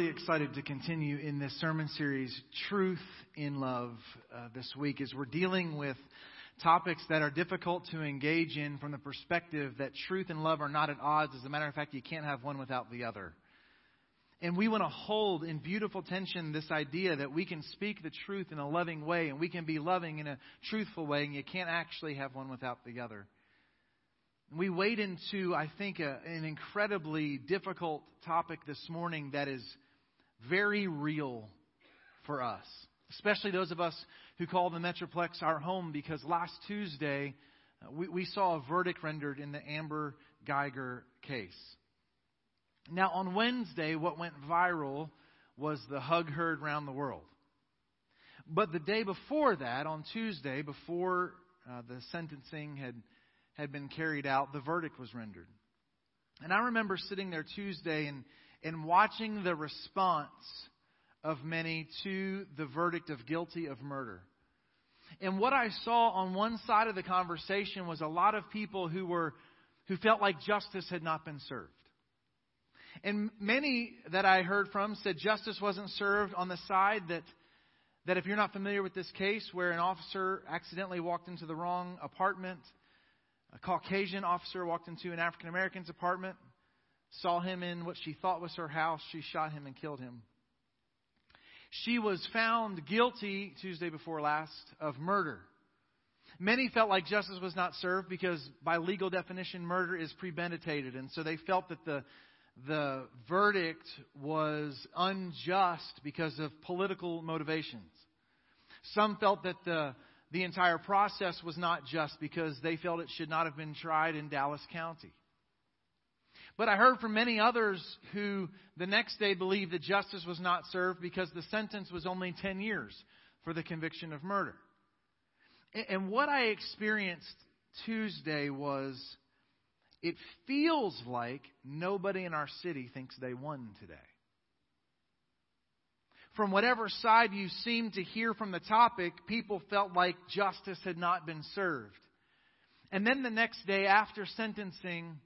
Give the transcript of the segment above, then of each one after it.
really excited to continue in this sermon series, Truth in Love, uh, this week, as we're dealing with topics that are difficult to engage in from the perspective that truth and love are not at odds. As a matter of fact, you can't have one without the other. And we want to hold in beautiful tension this idea that we can speak the truth in a loving way and we can be loving in a truthful way, and you can't actually have one without the other. We wade into, I think, a, an incredibly difficult topic this morning that is very real for us, especially those of us who call the Metroplex our home, because last Tuesday uh, we, we saw a verdict rendered in the Amber Guyger case. Now, on Wednesday, what went viral was the hug heard around the world. But the day before that, on Tuesday, before uh, the sentencing had had been carried out, the verdict was rendered. And I remember sitting there Tuesday and, and watching the response of many to the verdict of guilty of murder. And what I saw on one side of the conversation was a lot of people who were who felt like justice had not been served. And many that I heard from said justice wasn't served on the side that that if you're not familiar with this case where an officer accidentally walked into the wrong apartment a Caucasian officer walked into an African American's apartment, saw him in what she thought was her house. She shot him and killed him. She was found guilty Tuesday before last of murder. Many felt like justice was not served because, by legal definition, murder is premeditated. And so they felt that the, the verdict was unjust because of political motivations. Some felt that the the entire process was not just because they felt it should not have been tried in Dallas County. But I heard from many others who the next day believed that justice was not served because the sentence was only 10 years for the conviction of murder. And what I experienced Tuesday was it feels like nobody in our city thinks they won today from whatever side you seemed to hear from the topic, people felt like justice had not been served. And then the next day after sentencing,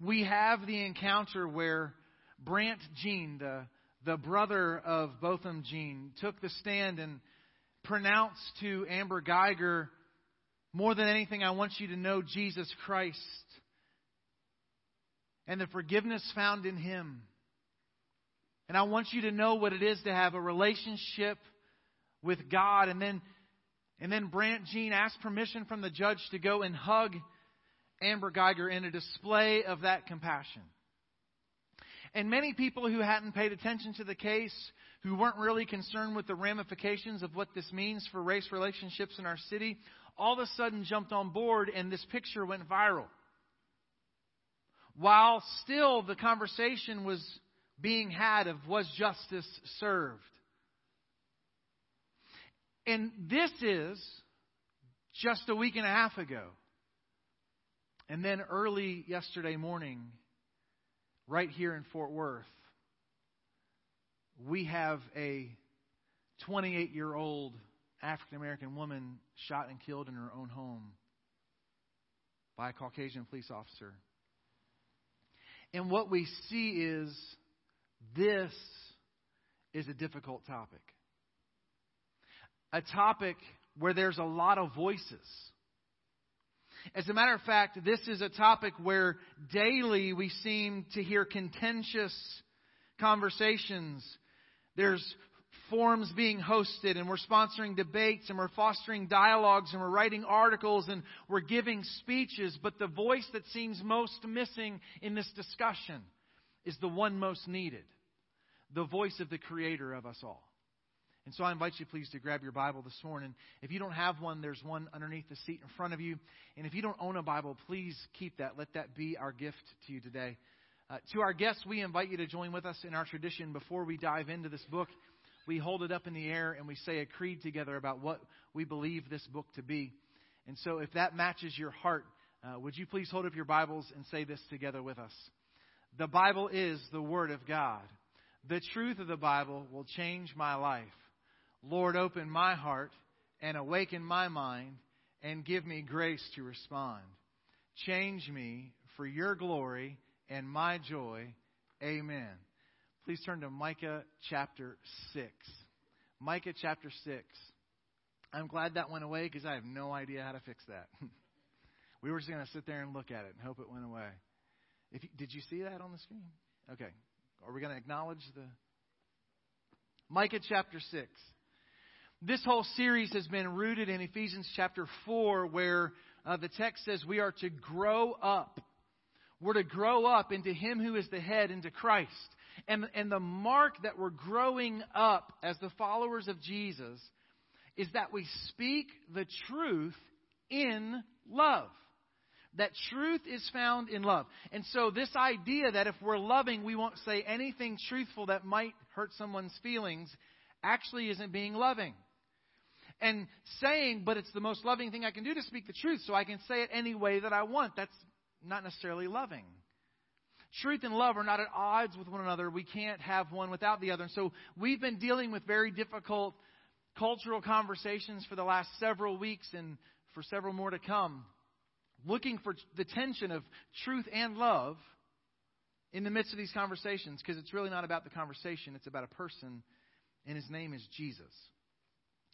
we have the encounter where Brandt Jean, the, the brother of Botham Jean, took the stand and pronounced to Amber Guyger, more than anything, I want you to know Jesus Christ and the forgiveness found in Him. And I want you to know what it is to have a relationship with God. And then, and then Brandt Jean asked permission from the judge to go and hug Amber Guyger in a display of that compassion. And many people who hadn't paid attention to the case, who weren't really concerned with the ramifications of what this means for race relationships in our city, all of a sudden jumped on board and this picture went viral. While still the conversation was being had of was justice served. And this is just a week and a half ago. And then early yesterday morning, right here in Fort Worth, we have a 28 year old African American woman shot and killed in her own home by a Caucasian police officer. And what we see is this is a difficult topic. A topic where there's a lot of voices. As a matter of fact, this is a topic where daily we seem to hear contentious conversations. There's forums being hosted, and we're sponsoring debates, and we're fostering dialogues, and we're writing articles, and we're giving speeches. But the voice that seems most missing in this discussion is the one most needed the voice of the Creator of us all. And so I invite you, please, to grab your Bible this morning. If you don't have one, there's one underneath the seat in front of you. And if you don't own a Bible, please keep that. Let that be our gift to you today. Uh, to our guests, we invite you to join with us in our tradition before we dive into this book. We hold it up in the air and we say a creed together about what we believe this book to be. And so, if that matches your heart, uh, would you please hold up your Bibles and say this together with us? The Bible is the Word of God. The truth of the Bible will change my life. Lord, open my heart and awaken my mind and give me grace to respond. Change me for your glory and my joy. Amen. Please turn to Micah chapter 6. Micah chapter 6. I'm glad that went away because I have no idea how to fix that. we were just going to sit there and look at it and hope it went away. You, did you see that on the screen? Okay. Are we going to acknowledge the Micah chapter 6. This whole series has been rooted in Ephesians chapter 4 where uh, the text says we are to grow up. We're to grow up into him who is the head into Christ. And, and the mark that we're growing up as the followers of Jesus is that we speak the truth in love. That truth is found in love. And so, this idea that if we're loving, we won't say anything truthful that might hurt someone's feelings actually isn't being loving. And saying, but it's the most loving thing I can do to speak the truth, so I can say it any way that I want, that's not necessarily loving. Truth and love are not at odds with one another. We can't have one without the other. And so we've been dealing with very difficult cultural conversations for the last several weeks and for several more to come, looking for the tension of truth and love in the midst of these conversations because it's really not about the conversation, it's about a person, and his name is Jesus.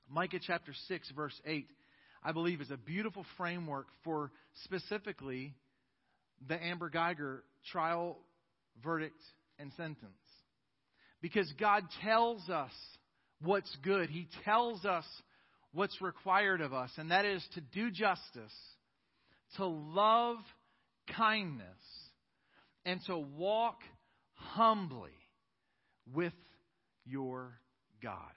Micah chapter 6, verse 8, I believe, is a beautiful framework for specifically the Amber Guyger trial, verdict, and sentence. Because God tells us what's good, He tells us what's required of us, and that is to do justice, to love kindness, and to walk humbly with your God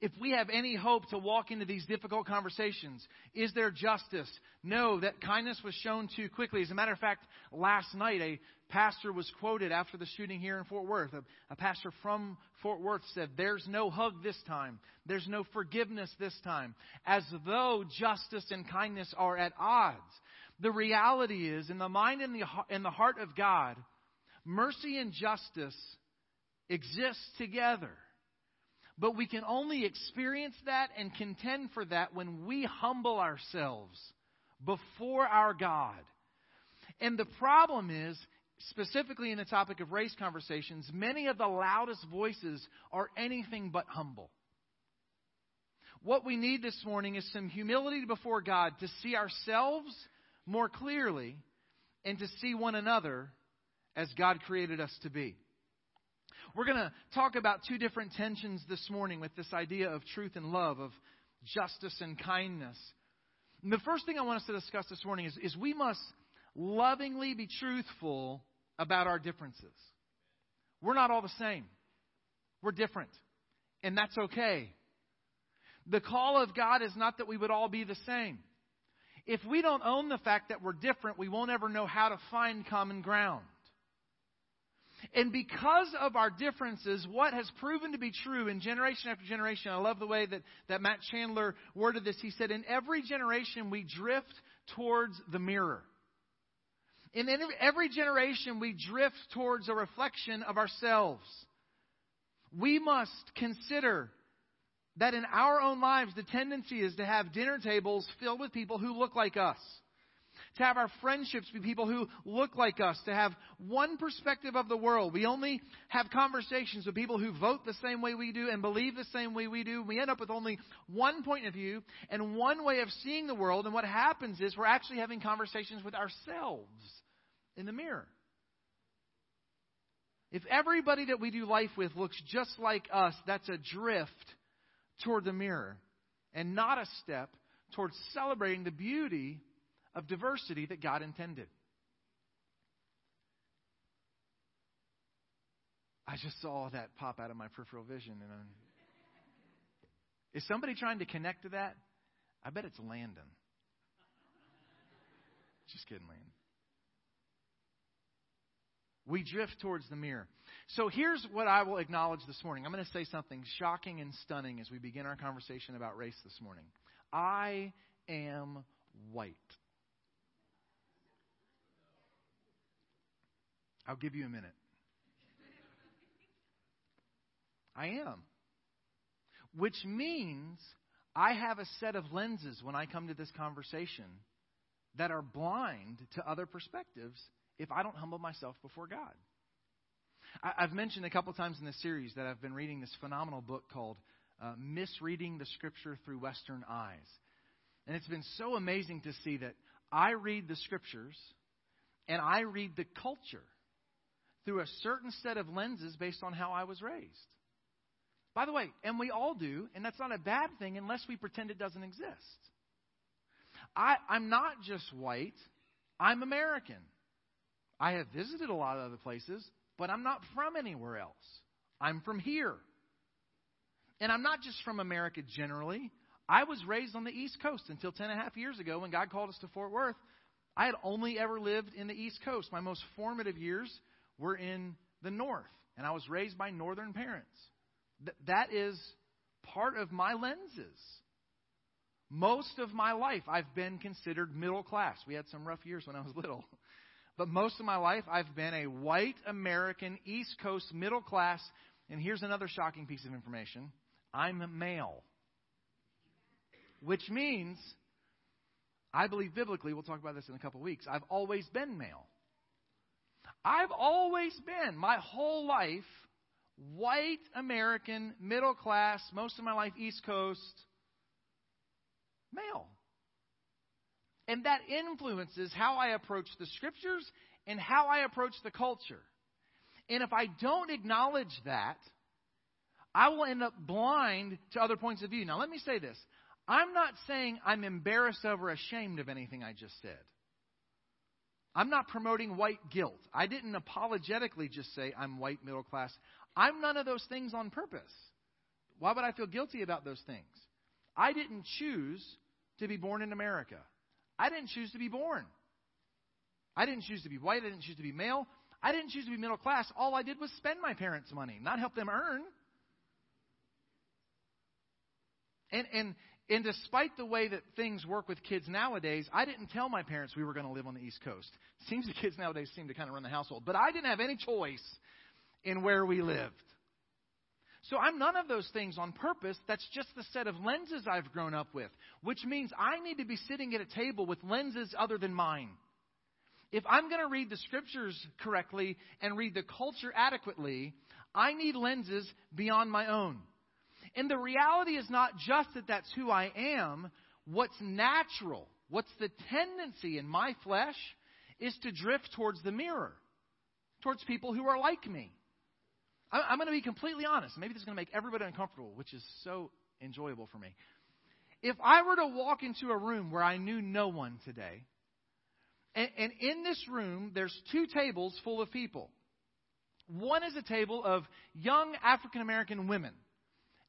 if we have any hope to walk into these difficult conversations, is there justice? No, that kindness was shown too quickly. As a matter of fact, last night a pastor was quoted after the shooting here in Fort Worth. A, a pastor from Fort Worth said, There's no hug this time. There's no forgiveness this time. As though justice and kindness are at odds. The reality is, in the mind and the, in the heart of God, mercy and justice exist together. But we can only experience that and contend for that when we humble ourselves before our God. And the problem is, specifically in the topic of race conversations, many of the loudest voices are anything but humble. What we need this morning is some humility before God to see ourselves more clearly and to see one another as God created us to be. We're going to talk about two different tensions this morning with this idea of truth and love, of justice and kindness. And the first thing I want us to discuss this morning is, is we must lovingly be truthful about our differences. We're not all the same, we're different. And that's okay. The call of God is not that we would all be the same. If we don't own the fact that we're different, we won't ever know how to find common ground. And because of our differences, what has proven to be true in generation after generation, I love the way that, that Matt Chandler worded this. He said, In every generation, we drift towards the mirror. In every generation, we drift towards a reflection of ourselves. We must consider that in our own lives, the tendency is to have dinner tables filled with people who look like us to have our friendships be people who look like us, to have one perspective of the world. We only have conversations with people who vote the same way we do and believe the same way we do. We end up with only one point of view and one way of seeing the world. And what happens is we're actually having conversations with ourselves in the mirror. If everybody that we do life with looks just like us, that's a drift toward the mirror and not a step towards celebrating the beauty of diversity that God intended. I just saw that pop out of my peripheral vision. And I'm, is somebody trying to connect to that? I bet it's Landon. Just kidding, Landon. We drift towards the mirror. So here's what I will acknowledge this morning. I'm going to say something shocking and stunning as we begin our conversation about race this morning. I am white. I'll give you a minute. I am. Which means I have a set of lenses when I come to this conversation that are blind to other perspectives if I don't humble myself before God. I've mentioned a couple times in this series that I've been reading this phenomenal book called uh, Misreading the Scripture Through Western Eyes. And it's been so amazing to see that I read the Scriptures and I read the culture through a certain set of lenses based on how I was raised. By the way, and we all do, and that's not a bad thing unless we pretend it doesn't exist. I, I'm not just white, I'm American. I have visited a lot of other places, but I'm not from anywhere else. I'm from here. And I'm not just from America generally. I was raised on the East Coast until 10 and a half years ago when God called us to Fort Worth. I had only ever lived in the East Coast. My most formative years were in the North, and I was raised by Northern parents. Th- that is part of my lenses. Most of my life, I've been considered middle class. We had some rough years when I was little. But most of my life, I've been a white American, East Coast, middle class. And here's another shocking piece of information I'm male. Which means, I believe biblically, we'll talk about this in a couple of weeks, I've always been male. I've always been, my whole life, white American, middle class, most of my life East Coast, male. And that influences how I approach the scriptures and how I approach the culture. And if I don't acknowledge that, I will end up blind to other points of view. Now, let me say this I'm not saying I'm embarrassed of or ashamed of anything I just said. I'm not promoting white guilt. I didn't apologetically just say I'm white middle class. I'm none of those things on purpose. Why would I feel guilty about those things? I didn't choose to be born in America. I didn't choose to be born. I didn't choose to be white. I didn't choose to be male. I didn't choose to be middle class. All I did was spend my parents' money, not help them earn. And, and, and despite the way that things work with kids nowadays, I didn't tell my parents we were going to live on the East Coast. Seems the kids nowadays seem to kind of run the household. But I didn't have any choice in where we lived. So I'm none of those things on purpose. That's just the set of lenses I've grown up with, which means I need to be sitting at a table with lenses other than mine. If I'm going to read the scriptures correctly and read the culture adequately, I need lenses beyond my own. And the reality is not just that that's who I am. What's natural, what's the tendency in my flesh, is to drift towards the mirror, towards people who are like me. I'm going to be completely honest. Maybe this is going to make everybody uncomfortable, which is so enjoyable for me. If I were to walk into a room where I knew no one today, and, and in this room there's two tables full of people. One is a table of young African American women,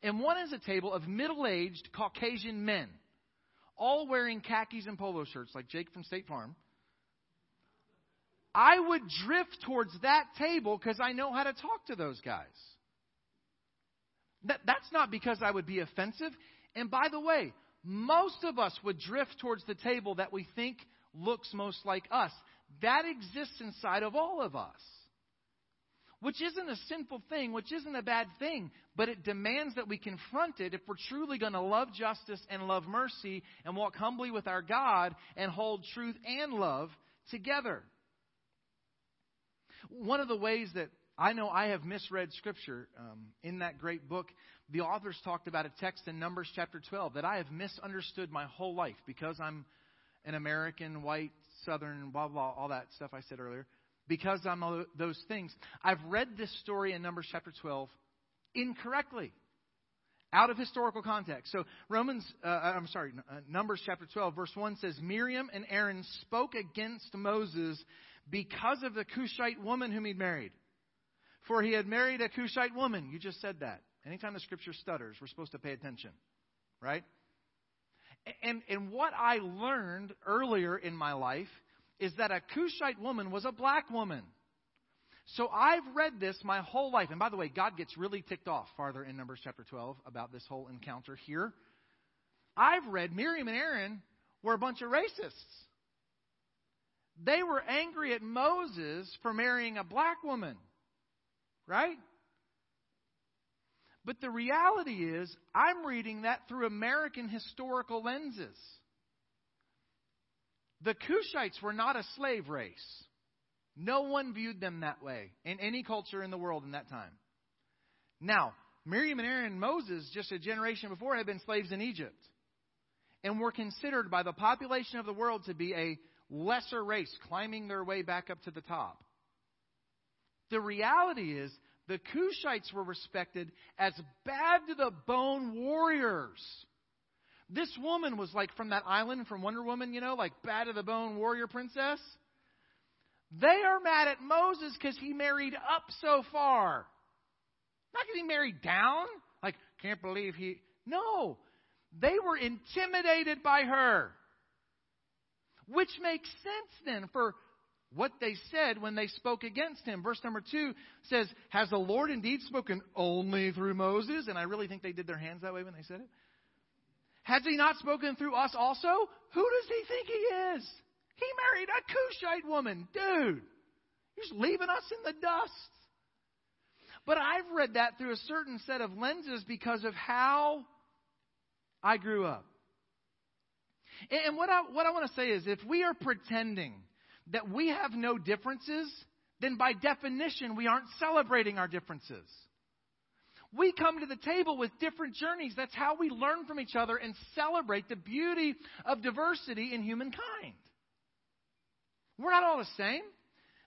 and one is a table of middle aged Caucasian men, all wearing khakis and polo shirts like Jake from State Farm. I would drift towards that table because I know how to talk to those guys. That, that's not because I would be offensive. And by the way, most of us would drift towards the table that we think looks most like us. That exists inside of all of us. Which isn't a sinful thing, which isn't a bad thing, but it demands that we confront it if we're truly going to love justice and love mercy and walk humbly with our God and hold truth and love together. One of the ways that I know I have misread Scripture um, in that great book, the authors talked about a text in Numbers chapter 12 that I have misunderstood my whole life because I'm an American, white, Southern, blah, blah, all that stuff I said earlier. Because I'm all those things. I've read this story in Numbers chapter 12 incorrectly out of historical context. So Romans, uh, I'm sorry, uh, Numbers chapter 12, verse 1 says, Miriam and Aaron spoke against Moses because of the Cushite woman whom he'd married. For he had married a Cushite woman. You just said that. Anytime the scripture stutters, we're supposed to pay attention, right? And, and what I learned earlier in my life is that a Cushite woman was a black woman. So I've read this my whole life. And by the way, God gets really ticked off farther in Numbers chapter 12 about this whole encounter here. I've read Miriam and Aaron were a bunch of racists. They were angry at Moses for marrying a black woman. Right? But the reality is, I'm reading that through American historical lenses. The Cushites were not a slave race. No one viewed them that way in any culture in the world in that time. Now, Miriam and Aaron and Moses, just a generation before, had been slaves in Egypt and were considered by the population of the world to be a lesser race climbing their way back up to the top. The reality is, the Cushites were respected as bad to the bone warriors. This woman was like from that island from Wonder Woman, you know, like bad to the bone warrior princess. They are mad at Moses because he married up so far. Not because he married down. Like, can't believe he. No. They were intimidated by her. Which makes sense then for what they said when they spoke against him. Verse number two says, Has the Lord indeed spoken only through Moses? And I really think they did their hands that way when they said it. Has he not spoken through us also? Who does he think he is? He married a Cushite woman. Dude, he's leaving us in the dust. But I've read that through a certain set of lenses because of how I grew up. And what I, what I want to say is if we are pretending that we have no differences, then by definition we aren't celebrating our differences. We come to the table with different journeys. That's how we learn from each other and celebrate the beauty of diversity in humankind. We're not all the same.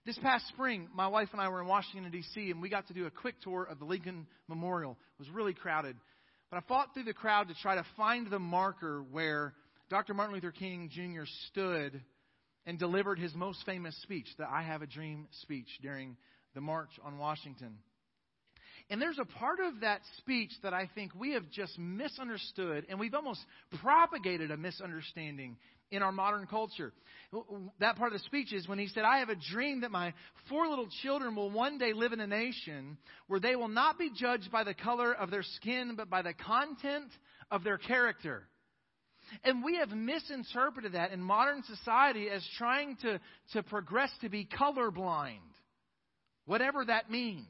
This past spring, my wife and I were in Washington, D.C., and we got to do a quick tour of the Lincoln Memorial. It was really crowded. But I fought through the crowd to try to find the marker where Dr. Martin Luther King Jr. stood and delivered his most famous speech, the I Have a Dream speech, during the March on Washington. And there's a part of that speech that I think we have just misunderstood, and we've almost propagated a misunderstanding in our modern culture. That part of the speech is when he said, I have a dream that my four little children will one day live in a nation where they will not be judged by the color of their skin, but by the content of their character. And we have misinterpreted that in modern society as trying to, to progress to be colorblind, whatever that means.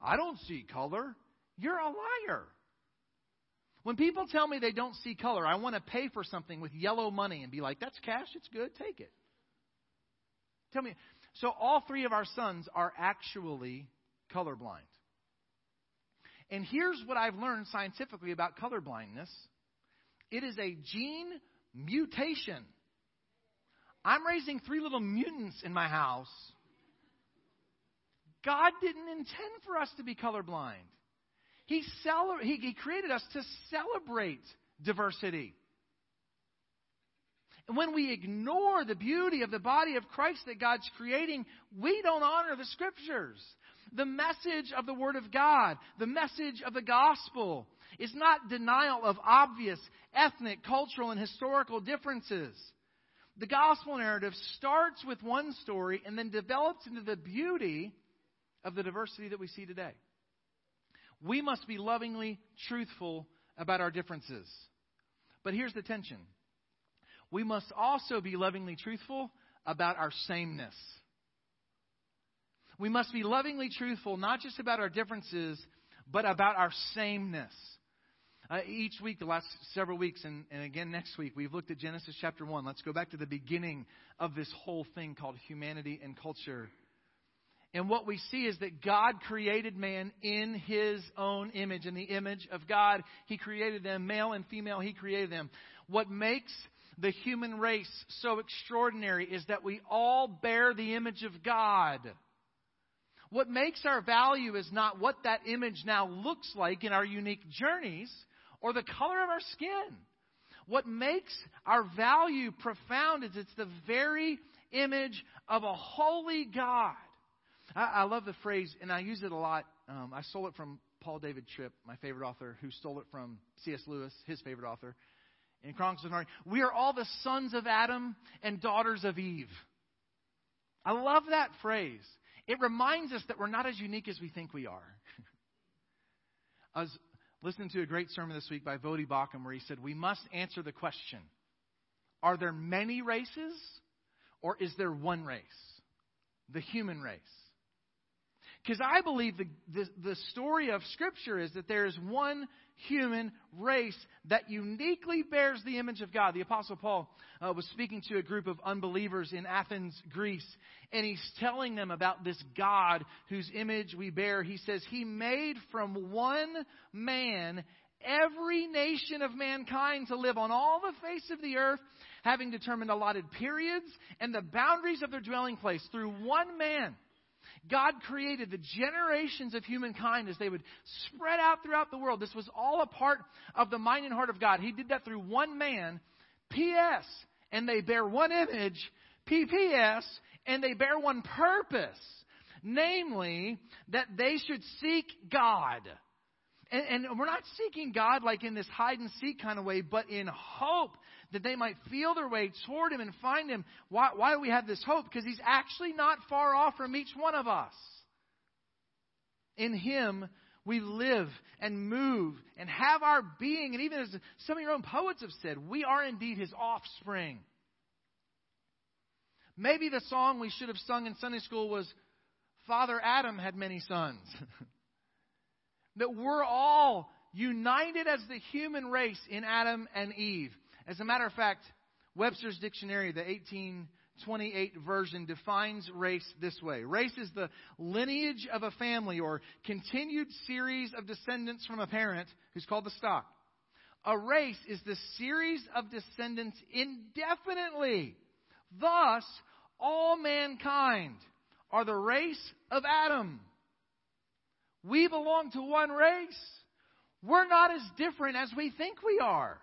I don't see color. You're a liar. When people tell me they don't see color, I want to pay for something with yellow money and be like, that's cash, it's good, take it. Tell me. So, all three of our sons are actually colorblind. And here's what I've learned scientifically about colorblindness it is a gene mutation. I'm raising three little mutants in my house God didn't intend for us to be colorblind. He, cel- he, he created us to celebrate diversity. And when we ignore the beauty of the body of Christ that God's creating, we don't honor the scriptures. The message of the Word of God, the message of the gospel, is not denial of obvious ethnic, cultural, and historical differences. The gospel narrative starts with one story and then develops into the beauty of the diversity that we see today. We must be lovingly truthful about our differences. But here's the tension we must also be lovingly truthful about our sameness. We must be lovingly truthful not just about our differences, but about our sameness. Uh, each week, the last several weeks, and, and again next week, we've looked at Genesis chapter 1. Let's go back to the beginning of this whole thing called humanity and culture. And what we see is that God created man in his own image. In the image of God, he created them, male and female, he created them. What makes the human race so extraordinary is that we all bear the image of God. What makes our value is not what that image now looks like in our unique journeys or the color of our skin. What makes our value profound is it's the very image of a holy God I, I love the phrase, and I use it a lot. Um, I stole it from Paul David Tripp, my favorite author, who stole it from C.S. Lewis, his favorite author. In Chronicles of Narnia, we are all the sons of Adam and daughters of Eve. I love that phrase. It reminds us that we're not as unique as we think we are. I was listening to a great sermon this week by Voddie Baucham where he said, We must answer the question Are there many races or is there one race? The human race. Because I believe the, the, the story of Scripture is that there is one human race that uniquely bears the image of God. The Apostle Paul uh, was speaking to a group of unbelievers in Athens, Greece, and he's telling them about this God whose image we bear. He says, He made from one man every nation of mankind to live on all the face of the earth, having determined allotted periods and the boundaries of their dwelling place through one man. God created the generations of humankind as they would spread out throughout the world. This was all a part of the mind and heart of God. He did that through one man, P.S., and they bear one image, P.P.S., and they bear one purpose, namely that they should seek God. And, and, we're not seeking God like in this hide and seek kind of way, but in hope that they might feel their way toward Him and find Him. Why, why do we have this hope? Because He's actually not far off from each one of us. In Him, we live and move and have our being. And even as some of your own poets have said, we are indeed His offspring. Maybe the song we should have sung in Sunday school was Father Adam had many sons. that we're all united as the human race in Adam and Eve. As a matter of fact, Webster's Dictionary, the 1828 version, defines race this way Race is the lineage of a family or continued series of descendants from a parent who's called the stock. A race is the series of descendants indefinitely. Thus, all mankind are the race of Adam. We belong to one race. We're not as different as we think we are.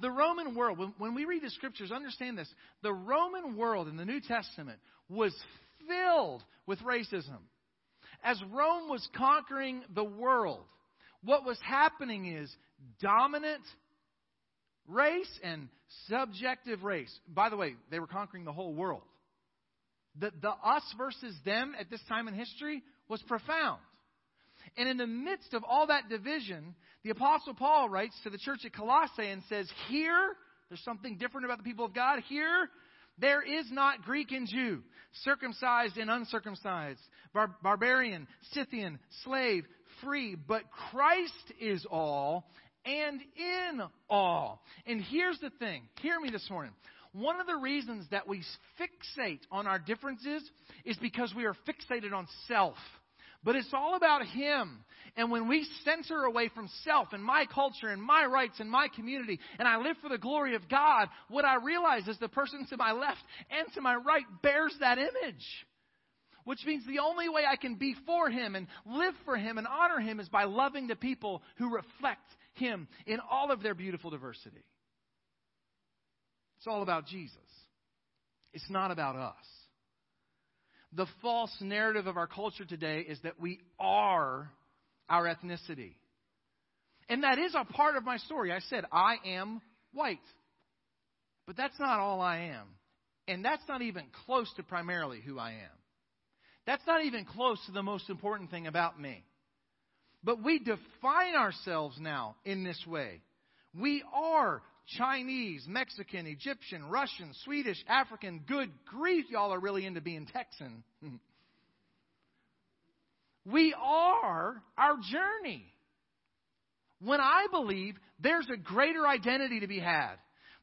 The Roman world, when, when we read the scriptures, understand this. The Roman world in the New Testament was filled with racism. As Rome was conquering the world, what was happening is dominant race and subjective race. By the way, they were conquering the whole world. The, the us versus them at this time in history was profound. And in the midst of all that division, the Apostle Paul writes to the church at Colossae and says, Here, there's something different about the people of God. Here, there is not Greek and Jew, circumcised and uncircumcised, bar- barbarian, Scythian, slave, free, but Christ is all and in all. And here's the thing hear me this morning. One of the reasons that we fixate on our differences is because we are fixated on self. But it's all about Him. And when we center away from self and my culture and my rights and my community, and I live for the glory of God, what I realize is the person to my left and to my right bears that image. Which means the only way I can be for Him and live for Him and honor Him is by loving the people who reflect Him in all of their beautiful diversity. It's all about Jesus. It's not about us the false narrative of our culture today is that we are our ethnicity. And that is a part of my story. I said, I am white. But that's not all I am. And that's not even close to primarily who I am. That's not even close to the most important thing about me. But we define ourselves now in this way. We are Chinese, Mexican, Egyptian, Russian, Swedish, African. Good grief, y'all are really into being Texan. we are our journey. When I believe there's a greater identity to be had,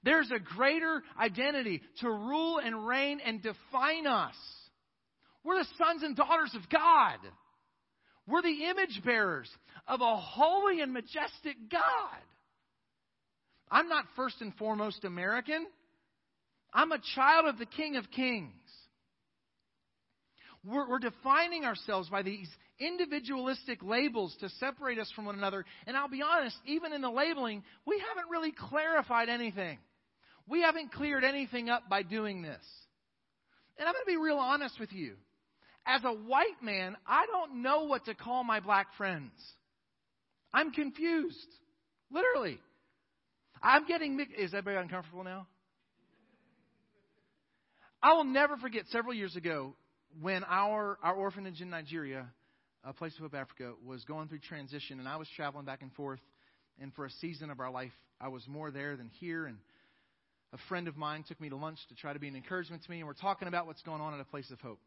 there's a greater identity to rule and reign and define us. We're the sons and daughters of God. We're the image bearers of a holy and majestic God. I'm not first and foremost American. I'm a child of the King of Kings. We're, we're, defining ourselves by these individualistic labels to separate us from one another. And I'll be honest, even in the labeling, we haven't really clarified anything. We haven't cleared anything up by doing this. And I'm going to be real honest with you. As a white man, I don't know what to call my black friends. I'm confused. Literally. I'm getting mixed. Is everybody uncomfortable now? I will never forget several years ago when our, our orphanage in Nigeria, a place of hope Africa, was going through transition, and I was traveling back and forth. And for a season of our life, I was more there than here. And a friend of mine took me to lunch to try to be an encouragement to me, and we're talking about what's going on at a place of hope.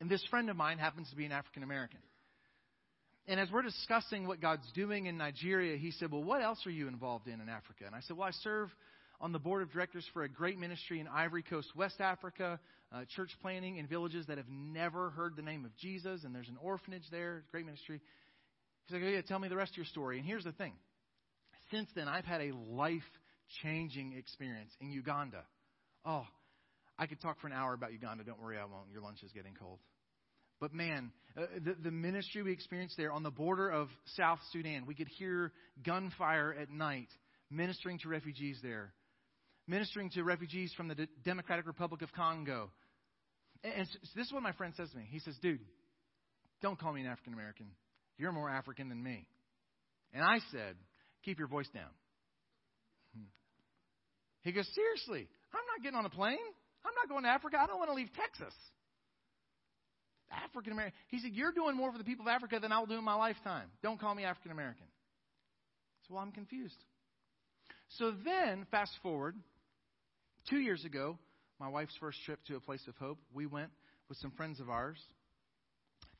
And this friend of mine happens to be an African American. And as we're discussing what God's doing in Nigeria, he said, Well, what else are you involved in in Africa? And I said, Well, I serve on the board of directors for a great ministry in Ivory Coast, West Africa, uh, church planting in villages that have never heard the name of Jesus, and there's an orphanage there, great ministry. He's like, oh, yeah, tell me the rest of your story. And here's the thing. Since then, I've had a life changing experience in Uganda. Oh, I could talk for an hour about Uganda. Don't worry, I won't. Your lunch is getting cold. But man, uh, the, the ministry we experienced there on the border of South Sudan, we could hear gunfire at night, ministering to refugees there, ministering to refugees from the D- Democratic Republic of Congo. And, and so this is what my friend says to me. He says, dude, don't call me an African American. You're more African than me. And I said, keep your voice down. He goes, seriously, I'm not getting on a plane. I'm not going to Africa. I don't want to leave Texas. African American. He said, You're doing more for the people of Africa than I will do in my lifetime. Don't call me African American. So, well, I'm confused. So then, fast forward, two years ago, my wife's first trip to a place of hope, we went with some friends of ours.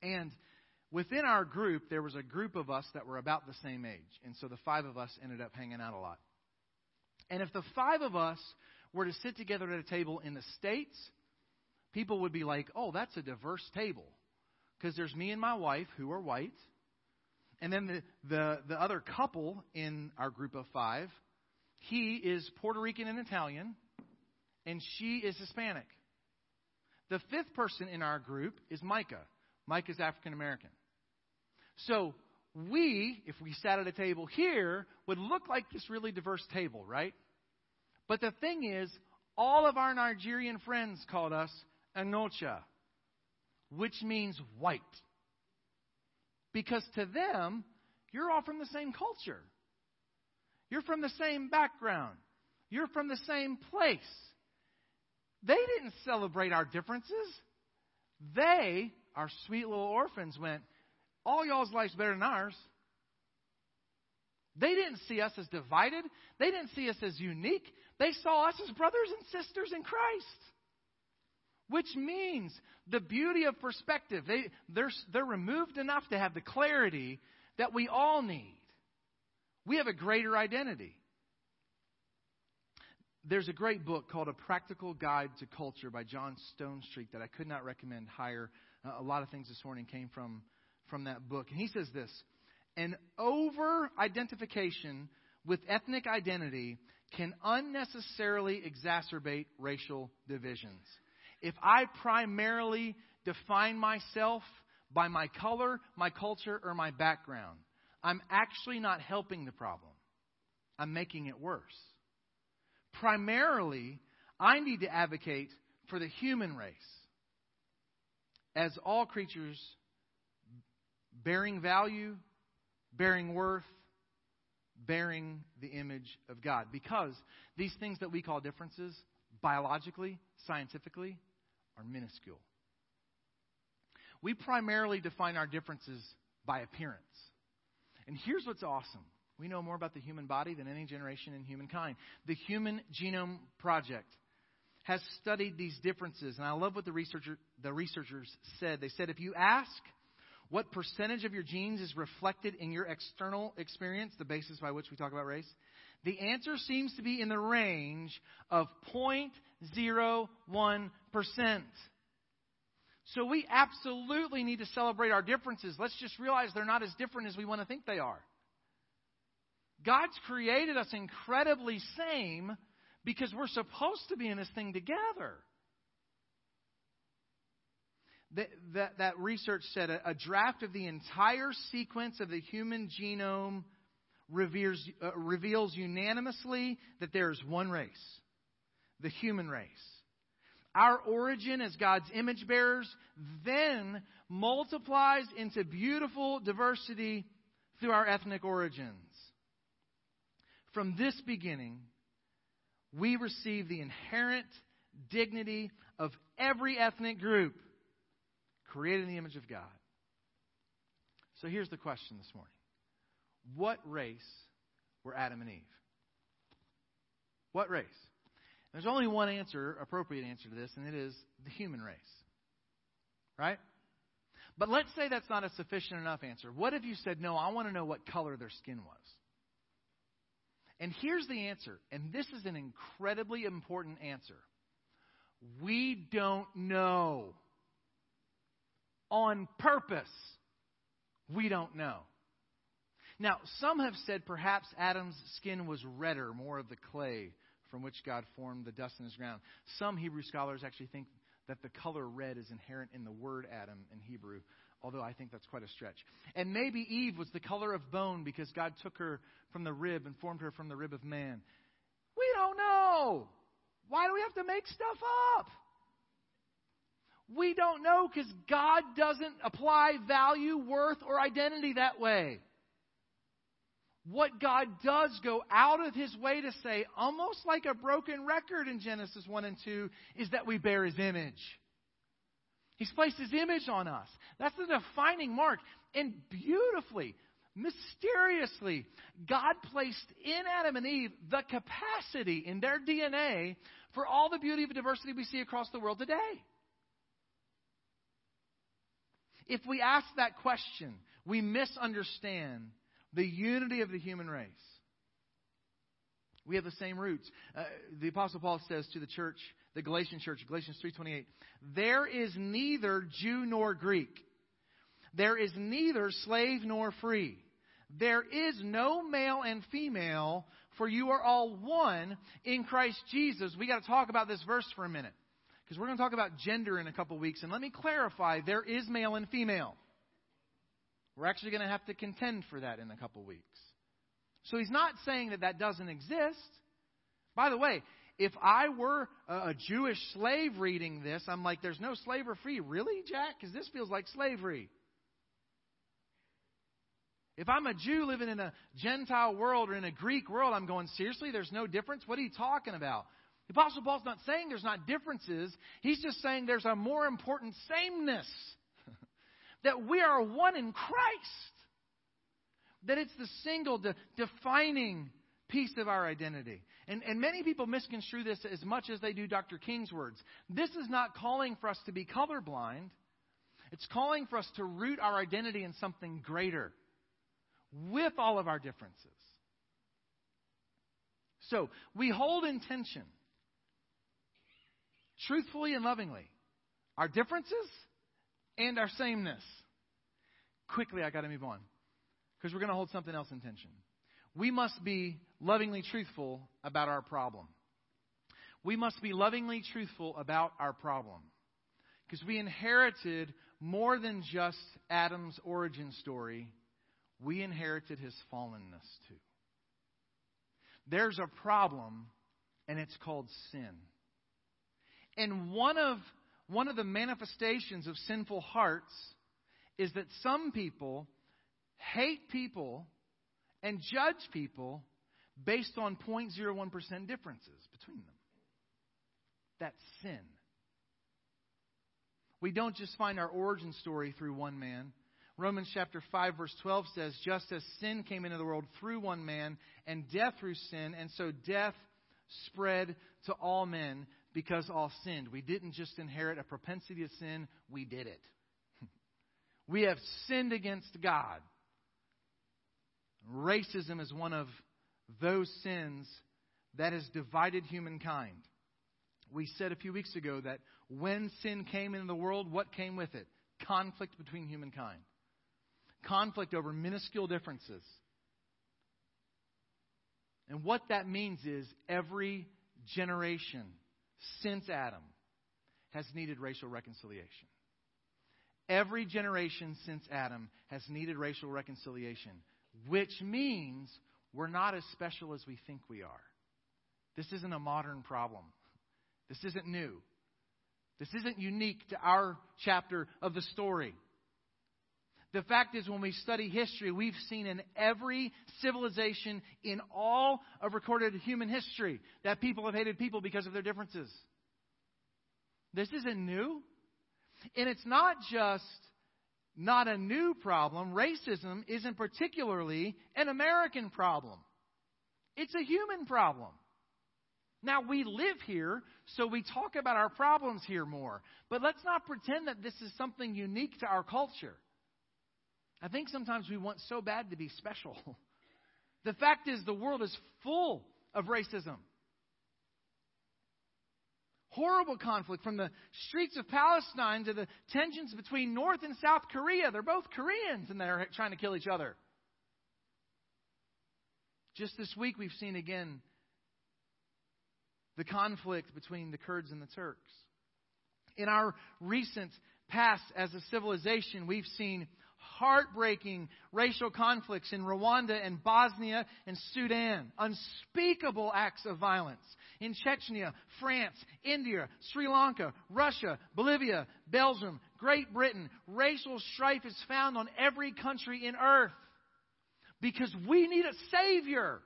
And within our group, there was a group of us that were about the same age. And so the five of us ended up hanging out a lot. And if the five of us were to sit together at a table in the States, people would be like, oh, that's a diverse table. Because there's me and my wife who are white. And then the, the, the other couple in our group of five, he is Puerto Rican and Italian, and she is Hispanic. The fifth person in our group is Micah. Micah is African American. So we, if we sat at a table here, would look like this really diverse table, right? But the thing is, all of our Nigerian friends called us Anocha, which means white. Because to them, you're all from the same culture. You're from the same background. You're from the same place. They didn't celebrate our differences. They, our sweet little orphans, went, All y'all's life's better than ours. They didn't see us as divided. They didn't see us as unique. They saw us as brothers and sisters in Christ. Which means the beauty of perspective. They, they're, they're removed enough to have the clarity that we all need. We have a greater identity. There's a great book called A Practical Guide to Culture by John Stonestreet that I could not recommend higher. Uh, a lot of things this morning came from, from that book. And he says this An over identification with ethnic identity can unnecessarily exacerbate racial divisions. If I primarily define myself by my color, my culture, or my background, I'm actually not helping the problem. I'm making it worse. Primarily, I need to advocate for the human race as all creatures bearing value, bearing worth, bearing the image of God. Because these things that we call differences, biologically, scientifically, are minuscule. We primarily define our differences by appearance. And here's what's awesome we know more about the human body than any generation in humankind. The Human Genome Project has studied these differences, and I love what the, researcher, the researchers said. They said if you ask what percentage of your genes is reflected in your external experience, the basis by which we talk about race, the answer seems to be in the range of 0.01%. So we absolutely need to celebrate our differences. Let's just realize they're not as different as we want to think they are. God's created us incredibly same because we're supposed to be in this thing together. That, that, that research said a, a, draft of the entire sequence of the human genome reveres, uh, reveals unanimously that there is one race the human race. Our origin as God's image bearers then multiplies into beautiful diversity through our ethnic origins. From this beginning, we receive the inherent dignity of every ethnic group created in the image of God. So here's the question this morning What race were Adam and Eve? What race? There's only one answer, appropriate answer to this, and it is the human race. right? But let's say that's not a sufficient enough answer. What if you said, no, I want to know what color their skin was? And here's the answer, and this is an incredibly important answer. We don't know. On purpose, we don't know. Now, some have said perhaps Adam's skin was redder, more of the clay from which God formed the dust in his ground. Some Hebrew scholars actually think that the color red is inherent in the word Adam in Hebrew, although I think that's quite a stretch. And maybe Eve was the color of bone because God took her from the rib and formed her from the rib of man. We don't know. Why do we have to make stuff up? We don't know because God doesn't apply value, worth, or identity that way. What God does go out of his way to say, almost like a broken record in Genesis 1 and 2, is that we bear his image. He's placed his image on us. That's the defining mark. And beautifully, mysteriously, God placed in Adam and Eve the capacity in their DNA for all the beauty of diversity we see across the world today. If we ask that question, we misunderstand the unity of the human race. We have the same roots. Uh, the apostle Paul says to the church, the Galatian church, Galatians 3:28, there is neither Jew nor Greek. There is neither slave nor free. There is no male and female, for you are all one in Christ Jesus. We got to talk about this verse for a minute because we're going to talk about gender in a couple weeks. And let me clarify there is male and female. We're actually going to have to contend for that in a couple weeks. So he's not saying that that doesn't exist. By the way, if I were a Jewish slave reading this, I'm like, there's no slave or free. Really, Jack? Because this feels like slavery. If I'm a Jew living in a Gentile world or in a Greek world, I'm going, seriously, there's no difference? What are you talking about? The Apostle Paul's not saying there's not differences. He's just saying there's a more important sameness. That we are one in Christ. That it's the single de- defining piece of our identity. And, and many people misconstrue this as much as they do Dr. King's words. This is not calling for us to be colorblind. It's calling for us to root our identity in something greater with all of our differences. So, we hold intention truthfully and lovingly, our differences and our sameness. Quickly, I got to move on because we're going to hold something else in tension. We must be lovingly truthful about our problem. We must be lovingly truthful about our problem because we inherited more than just Adam's origin story we inherited his fallenness too. There's a problem, and it's called sin. And one of, one of the manifestations of sinful hearts is that some people hate people and judge people based on 0.01% differences between them. That's sin. We don't just find our origin story through one man, Romans chapter 5 verse 12 says, just as sin came into the world through one man and death through sin, and so death spread to all men because all sinned. We didn't just inherit a propensity to sin, we did it. we have sinned against God. Racism is one of those sins that has divided humankind. We said a few weeks ago that when sin came into the world, what came with it? Conflict between humankind conflict over minuscule differences. And what that means is every generation since Adam has needed racial reconciliation. Every generation since Adam has needed racial reconciliation, which means we're not as special as we think we are. This isn't a modern problem. This isn't new. This isn't unique to our chapter of the story. The fact is, when we study history, we've seen in every civilization in all of recorded human history that people have hated people because of their differences. This isn't new. And it's not just not a new problem. Racism isn't particularly an American problem, it's a human problem. Now, we live here, so we talk about our problems here more. But let's not pretend that this is something unique to our culture. I think sometimes we want so bad to be special. The fact is, the world is full of racism. Horrible conflict from the streets of Palestine to the tensions between North and South Korea. They're both Koreans and they're trying to kill each other. Just this week, we've seen again the conflict between the Kurds and the Turks. In our recent past as a civilization, we've seen heartbreaking racial conflicts in Rwanda and Bosnia and Sudan, unspeakable acts of violence in Chechnya, France, India, Sri Lanka, Russia, Bolivia, Belgium, Great Britain. Racial strife is found on every country in earth because we need a Savior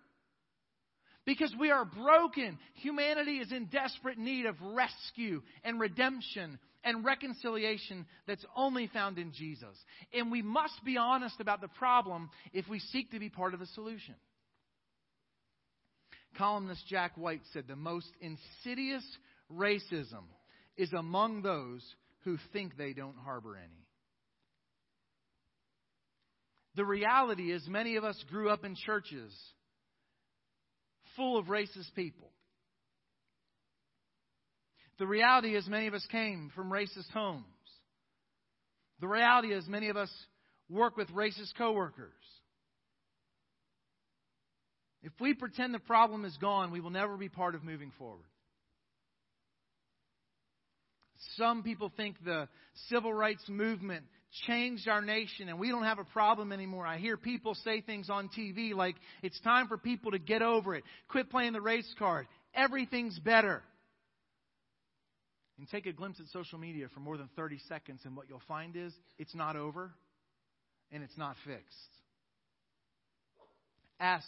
because we are broken. Humanity is in desperate need of rescue and redemption and reconciliation that's only found in Jesus. And we must be honest about the problem if we seek to be part of the solution. Columnist Jack White said the most insidious racism is among those who think they don't harbor any. The reality is, many of us grew up in churches full of racist people. The reality is, many of us came from racist homes. The reality is, many of us work with racist coworkers. If we pretend the problem is gone, we will never be part of moving forward. Some people think the civil rights movement changed our nation and we don't have a problem anymore. I hear people say things on TV like, it's time for people to get over it. Quit playing the race card. Everything's better. And take a glimpse at social media for more than 30 seconds, and what you'll find is it's not over and it's not fixed. Ask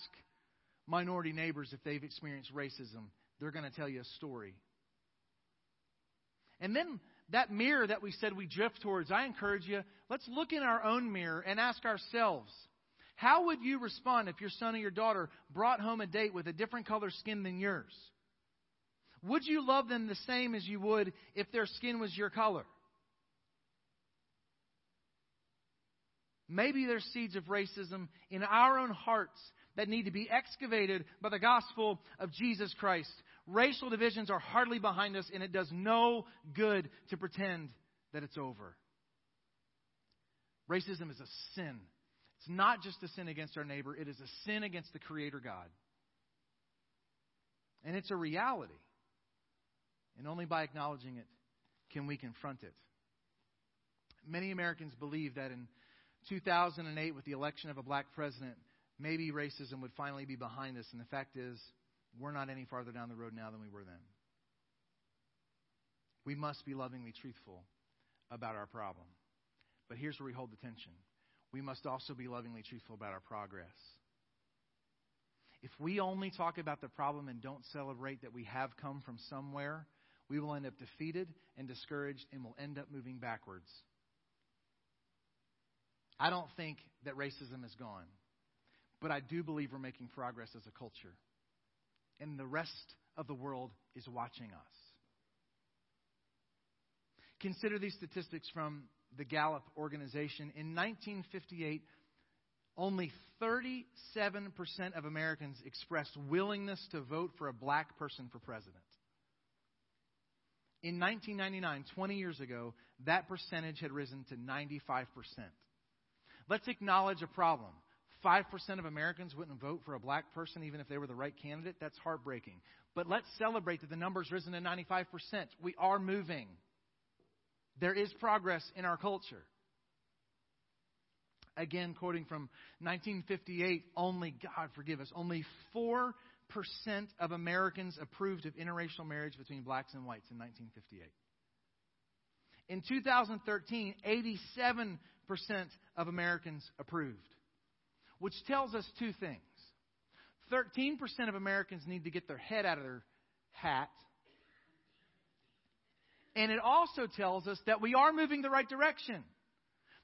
minority neighbors if they've experienced racism. They're going to tell you a story. And then that mirror that we said we drift towards, I encourage you, let's look in our own mirror and ask ourselves how would you respond if your son or your daughter brought home a date with a different color skin than yours? Would you love them the same as you would if their skin was your color? Maybe there's seeds of racism in our own hearts that need to be excavated by the gospel of Jesus Christ. Racial divisions are hardly behind us, and it does no good to pretend that it's over. Racism is a sin. It's not just a sin against our neighbor, it is a sin against the Creator God. And it's a reality. And only by acknowledging it can we confront it. Many Americans believe that in 2008, with the election of a black president, maybe racism would finally be behind us. And the fact is, we're not any farther down the road now than we were then. We must be lovingly truthful about our problem. But here's where we hold the tension we must also be lovingly truthful about our progress. If we only talk about the problem and don't celebrate that we have come from somewhere, we will end up defeated and discouraged and will end up moving backwards. I don't think that racism is gone. But I do believe we're making progress as a culture. And the rest of the world is watching us. Consider these statistics from the Gallup organization. In 1958, only 37% of Americans expressed willingness to vote for a black person for president. In 1999, 20 years ago, that percentage had risen to 95%. Let's acknowledge a problem. 5% of Americans wouldn't vote for a black person even if they were the right candidate, that's heartbreaking. But let's celebrate that the number's risen to 95%. We are moving. There is progress in our culture. Again, quoting from 1958, only, God forgive us, only 4% of Americans approved of interracial marriage between blacks and whites in 1958. In 2013, 87% of Americans approved which tells us two things. 13% of Americans need to get their head out of their hat. And it also tells us that we are moving the right direction.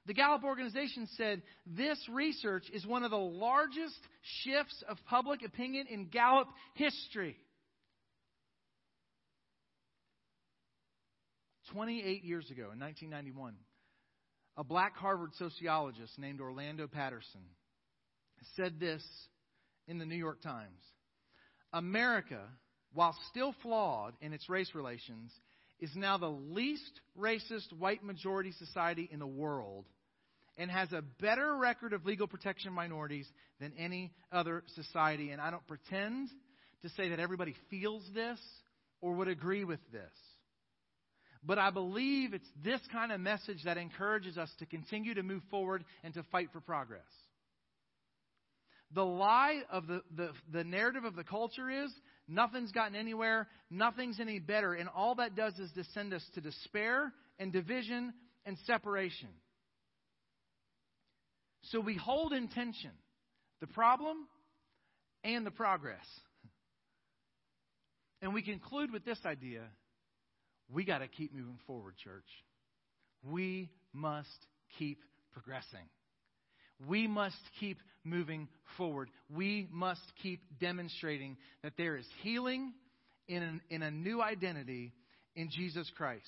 The Gallup organization said this research is one of the largest shifts of public opinion in Gallup history. 28 years ago, in 1991, a black Harvard sociologist named Orlando Patterson said this in the New York Times America, while still flawed in its race relations, is now the least racist white majority society in the world and has a better record of legal protection minorities than any other society. And I don't pretend to say that everybody feels this or would agree with this. But I believe it's this kind of message that encourages us to continue to move forward and to fight for progress. The lie of the, the, the narrative of the culture is nothing's gotten anywhere, nothing's any better, and all that does is to send us to despair and division and separation. So we hold in tension the problem and the progress. And we conclude with this idea we got to keep moving forward, church. We must keep progressing. We must keep moving forward. We must keep demonstrating that there is healing in, an, in a new identity in Jesus Christ.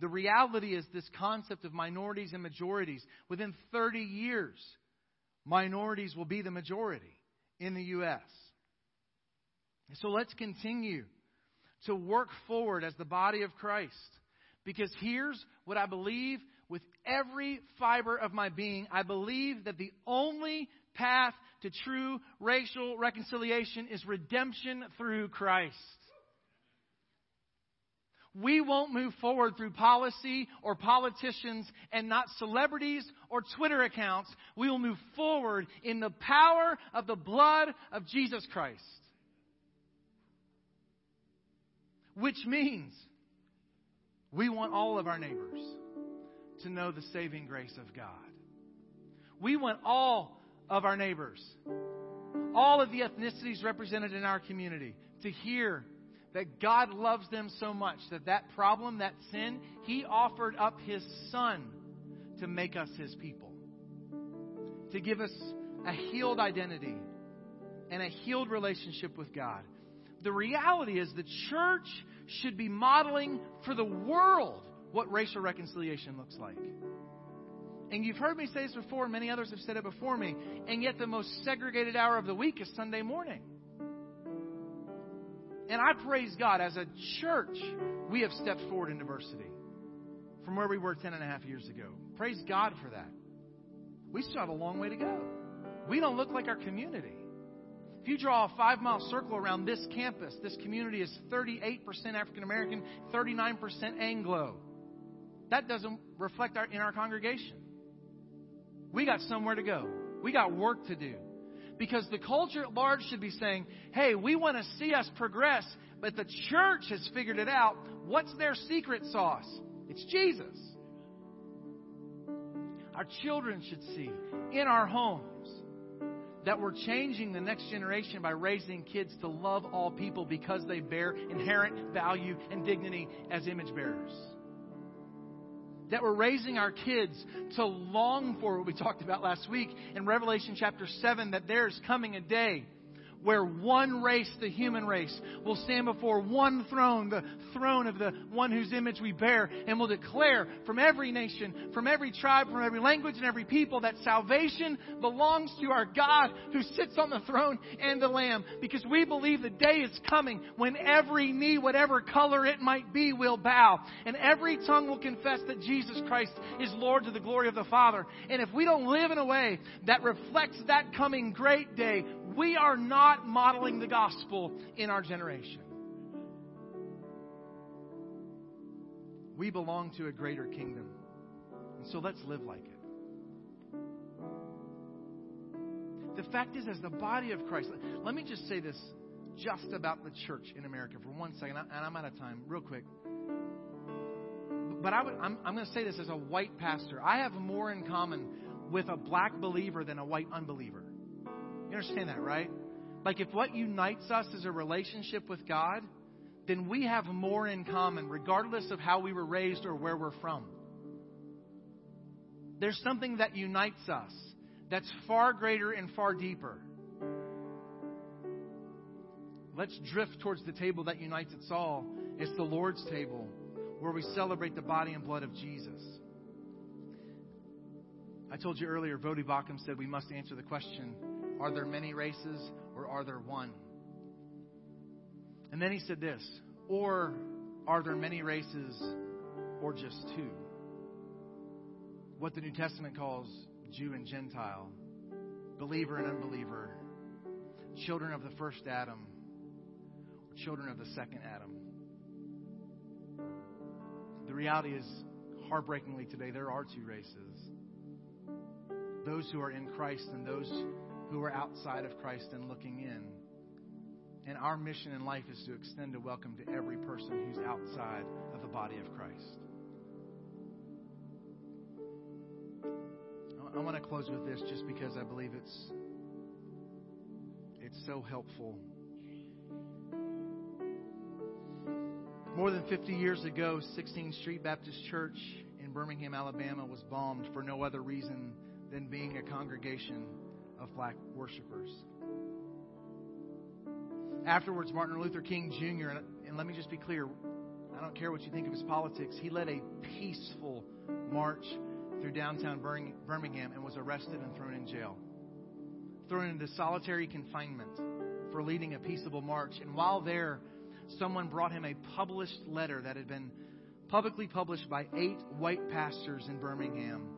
The reality is this concept of minorities and majorities. Within 30 years, minorities will be the majority in the U.S. So let's continue to work forward as the body of Christ. Because here's what I believe with every fiber of my being. I believe that the only path to true racial reconciliation is redemption through Christ. We won't move forward through policy or politicians and not celebrities or Twitter accounts. We will move forward in the power of the blood of Jesus Christ. Which means we want all of our neighbors to know the saving grace of God. We want all of our neighbors, all of the ethnicities represented in our community, to hear that God loves them so much that that problem, that sin, He offered up His Son to make us His people, to give us a healed identity and a healed relationship with God. The reality is the church should be modeling for the world what racial reconciliation looks like. And you've heard me say this before, many others have said it before me, and yet the most segregated hour of the week is Sunday morning. And I praise God, as a church, we have stepped forward in diversity from where we were ten and a half years ago. Praise God for that. We still have a long way to go. We don't look like our community. If you draw a five mile circle around this campus, this community is 38% African American, 39% Anglo. That doesn't reflect our, in our congregation. We got somewhere to go. We got work to do. Because the culture at large should be saying, hey, we want to see us progress, but the church has figured it out. What's their secret sauce? It's Jesus. Our children should see in our homes that we're changing the next generation by raising kids to love all people because they bear inherent value and dignity as image bearers. That we're raising our kids to long for what we talked about last week in Revelation chapter 7 that there's coming a day where one race, the human race, will stand before one throne, the throne of the one whose image we bear, and will declare from every nation, from every tribe, from every language, and every people that salvation belongs to our God who sits on the throne and the Lamb. Because we believe the day is coming when every knee, whatever color it might be, will bow, and every tongue will confess that Jesus Christ is Lord to the glory of the Father. And if we don't live in a way that reflects that coming great day, we are not modeling the gospel in our generation. We belong to a greater kingdom. And so let's live like it. The fact is, as the body of Christ, let me just say this just about the church in America for one second, and I'm out of time, real quick. But I am I'm going to say this as a white pastor. I have more in common with a black believer than a white unbeliever. You understand that, right? Like, if what unites us is a relationship with God, then we have more in common, regardless of how we were raised or where we're from. There's something that unites us that's far greater and far deeper. Let's drift towards the table that unites us all. It's the Lord's table where we celebrate the body and blood of Jesus. I told you earlier, Voddie Baucham said we must answer the question are there many races or are there one? And then he said this or are there many races or just two? What the New Testament calls Jew and Gentile, believer and unbeliever, children of the first Adam, or children of the second Adam. The reality is, heartbreakingly today, there are two races those who are in Christ and those who are outside of Christ and looking in. And our mission in life is to extend a welcome to every person who's outside of the body of Christ. I want to close with this just because I believe it's it's so helpful. More than 50 years ago, 16th Street Baptist Church in Birmingham, Alabama was bombed for no other reason than being a congregation of black worshipers. Afterwards, Martin Luther King Jr., and let me just be clear, I don't care what you think of his politics, he led a peaceful march through downtown Birmingham and was arrested and thrown in jail. Thrown into solitary confinement for leading a peaceable march. And while there, someone brought him a published letter that had been publicly published by eight white pastors in Birmingham,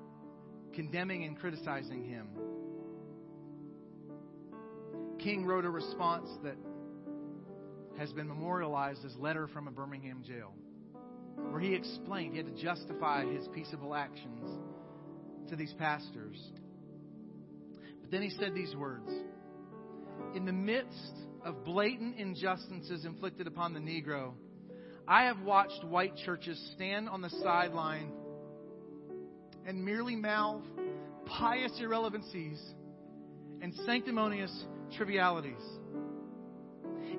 condemning and criticizing him. King wrote a response that has been memorialized as Letter from a Birmingham Jail, where he explained he had to justify his peaceable actions to these pastors. But then he said these words In the midst of blatant injustices inflicted upon the Negro, I have watched white churches stand on the sideline and merely mouth pious irrelevancies and sanctimonious trivialities.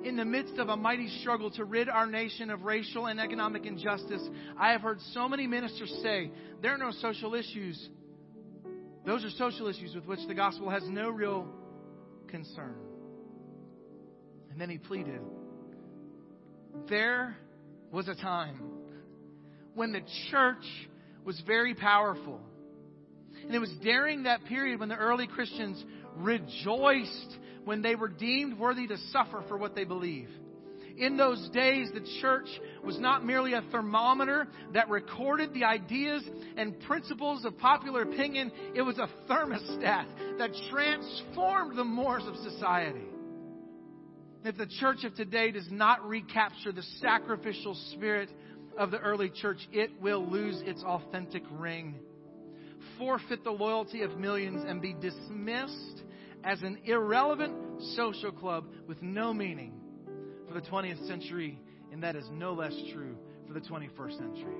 In the midst of a mighty struggle to rid our nation of racial and economic injustice, I have heard so many ministers say there are no social issues. Those are social issues with which the gospel has no real concern. And then he pleaded There was a time when the church was very powerful. And it was during that period when the early Christians rejoiced when they were deemed worthy to suffer for what they believe. In those days, the church was not merely a thermometer that recorded the ideas and principles of popular opinion, it was a thermostat that transformed the mores of society. If the church of today does not recapture the sacrificial spirit of the early church, it will lose its authentic ring, forfeit the loyalty of millions, and be dismissed as an irrelevant social club with no meaning for the 20th century, and that is no less true for the 21st century.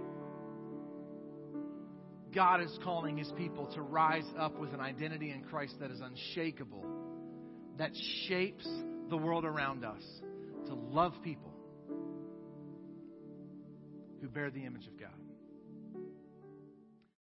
God is calling his people to rise up with an identity in Christ that is unshakable, that shapes the world around us, to love people who bear the image of God.